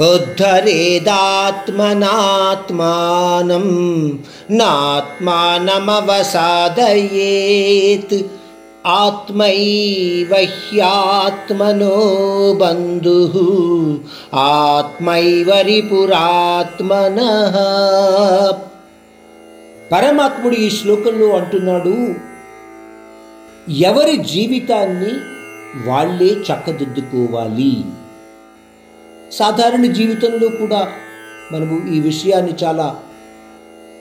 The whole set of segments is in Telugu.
ఉద్ధరేదాత్మనాత్మానం నాత్మానమవసాదయేత్. ఆత్మైవ హ్యాత్మనో బంధు ఆత్మైవ రిపురాత్మన పరమాత్ముడు ఈ శ్లోకంలో అంటున్నాడు ఎవరి జీవితాన్ని వాళ్ళే చక్కదిద్దుకోవాలి. సాధారణ జీవితంలో కూడా మనము ఈ విషయాన్ని చాలా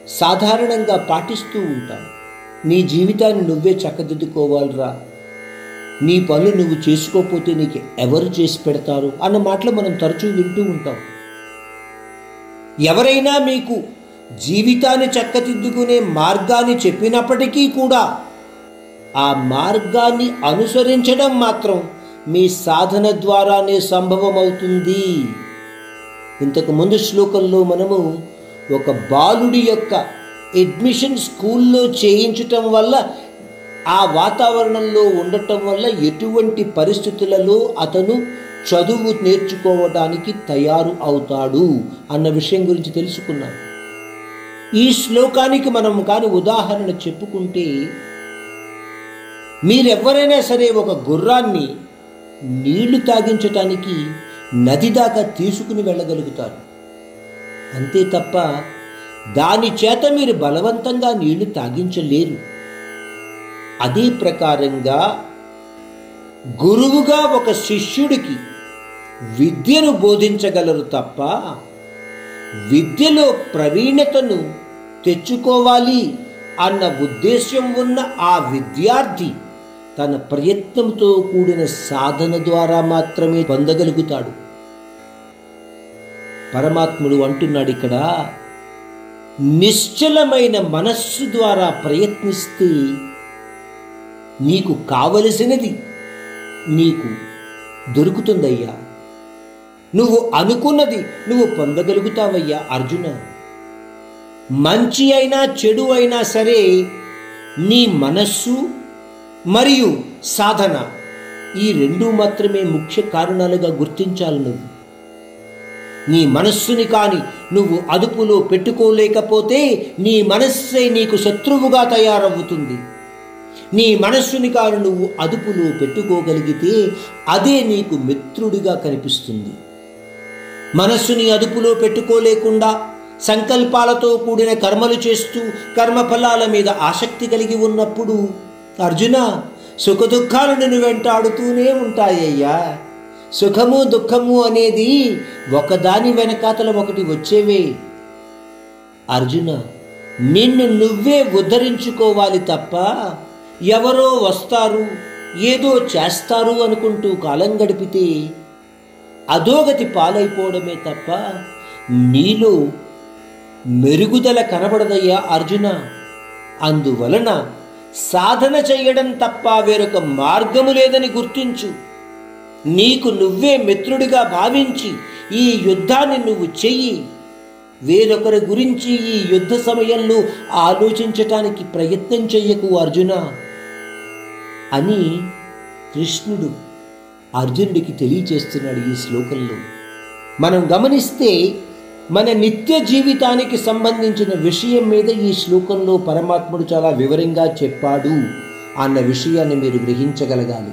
సాధారణంగా పాటిస్తూ ఉంటాం నీ జీవితాన్ని నువ్వే చక్కదిద్దుకోవాలిరా. నీ పనులు నువ్వు చేసుకోకపోతే నీకు ఎవరు చేసి పెడతారు అన్న మాటలు మనం తరచూ వింటూ ఉంటాం. ఎవరైనా మీకు జీవితాన్ని చక్కదిద్దుకునే మార్గాన్ని చెప్పినప్పటికీ కూడా ఆ మార్గాన్ని అనుసరించడం మాత్రం మీ సాధన ద్వారానే సంభవమవుతుంది. ఇంతకు ముందు శ్లోకంలో మనము ఒక బాలుడి యొక్క అడ్మిషన్ స్కూల్లో చేయించటం వల్ల ఆ వాతావరణంలో ఉండటం వల్ల ఎటువంటి పరిస్థితులలో అతను చదువు నేర్చుకోవడానికి తయారు అవుతాడు అన్న విషయం గురించి తెలుసుకున్నాం. ఈ శ్లోకానికి మనం కానీ ఉదాహరణ చెప్పుకుంటే మీరెవరైనా సరే ఒక గుర్రాన్ని నీళ్ళు తాగించటానికి నది దాకా తీసుకుని వెళ్ళగలుగుతారు. అంతే తప్ప దాని చేత మీరు బలవంతంగా నీళ్ళు తాగించలేరు. అదే ప్రకారంగా గురువుగా ఒక శిష్యుడికి విద్యను బోధించగలరు తప్ప విద్యలో ప్రవీణతను తెచ్చుకోవాలి అన్న ఉద్దేశ్యం ఉన్న ఆ విద్యార్థి తన ప్రయత్నంతో కూడిన సాధన ద్వారా మాత్రమే పొందగలుగుతాడు. పరమాత్ముడు అంటున్నాడు ఇక్కడ నిశ్చలమైన మనస్సు ద్వారా ప్రయత్నిస్తే నీకు కావలసినది నీకు దొరుకుతుందయ్యా. నువ్వు అనుకున్నది నువ్వు పొందగలుగుతావయ్యా అర్జున. మంచి అయినా చెడు అయినా సరే నీ మనస్సు మరియు సాధన. ఈ రెండు మాత్రమే ముఖ్య కారణాలుగా గుర్తించాలి నువ్వు. నీ మనస్సుని కాని నువ్వు అదుపులో పెట్టుకోలేకపోతే నీ మనస్సే నీకు శత్రువుగా తయారవుతుంది. నీ మనస్సుని కాని నువ్వు అదుపులో పెట్టుకోగలిగితే అదే నీకు మిత్రుడిగా కనిపిస్తుంది. మనస్సుని అదుపులో పెట్టుకోలేకుండా సంకల్పాలతో కూడిన కర్మలు చేస్తూ కర్మఫలాల మీద ఆసక్తి కలిగి ఉన్నప్పుడు అర్జున సుఖదుఖాలు నిన్ను వెంటాడుతూనే ఉంటాయ్యా సుఖము దుఃఖము అనేది ఒకదాని వెనకాతల ఒకటి వచ్చేవే. అర్జున నిన్ను నువ్వే ఉద్ధరించుకోవాలి తప్ప ఎవరో వస్తారు ఏదో చేస్తారు అనుకుంటూ కాలం గడిపితే అధోగతి పాలైపోవడమే తప్ప నీలో మెరుగుదల కనబడదయ్యా అర్జున. అందువలన సాధన చేయడం తప్ప వేరొక మార్గము లేదని గుర్తించు. నీకు నువ్వే మిత్రుడిగా భావించి ఈ యుద్ధాన్ని నువ్వు చెయ్యి. వేరొకరి గురించి ఈ యుద్ధ సమయంలో ఆలోచించటానికి ప్రయత్నం చెయ్యకు అర్జున. అని కృష్ణుడు అర్జునుడికి తెలియచేస్తున్నాడు ఈ శ్లోకంలో. మనం గమనిస్తే మన నిత్య జీవితానికి సంబంధించిన విషయం మీద ఈ శ్లోకంలో పరమాత్ముడు చాలా వివరంగా చెప్పాడు. అన్న విషయాన్ని మీరు గ్రహించగలగాలి.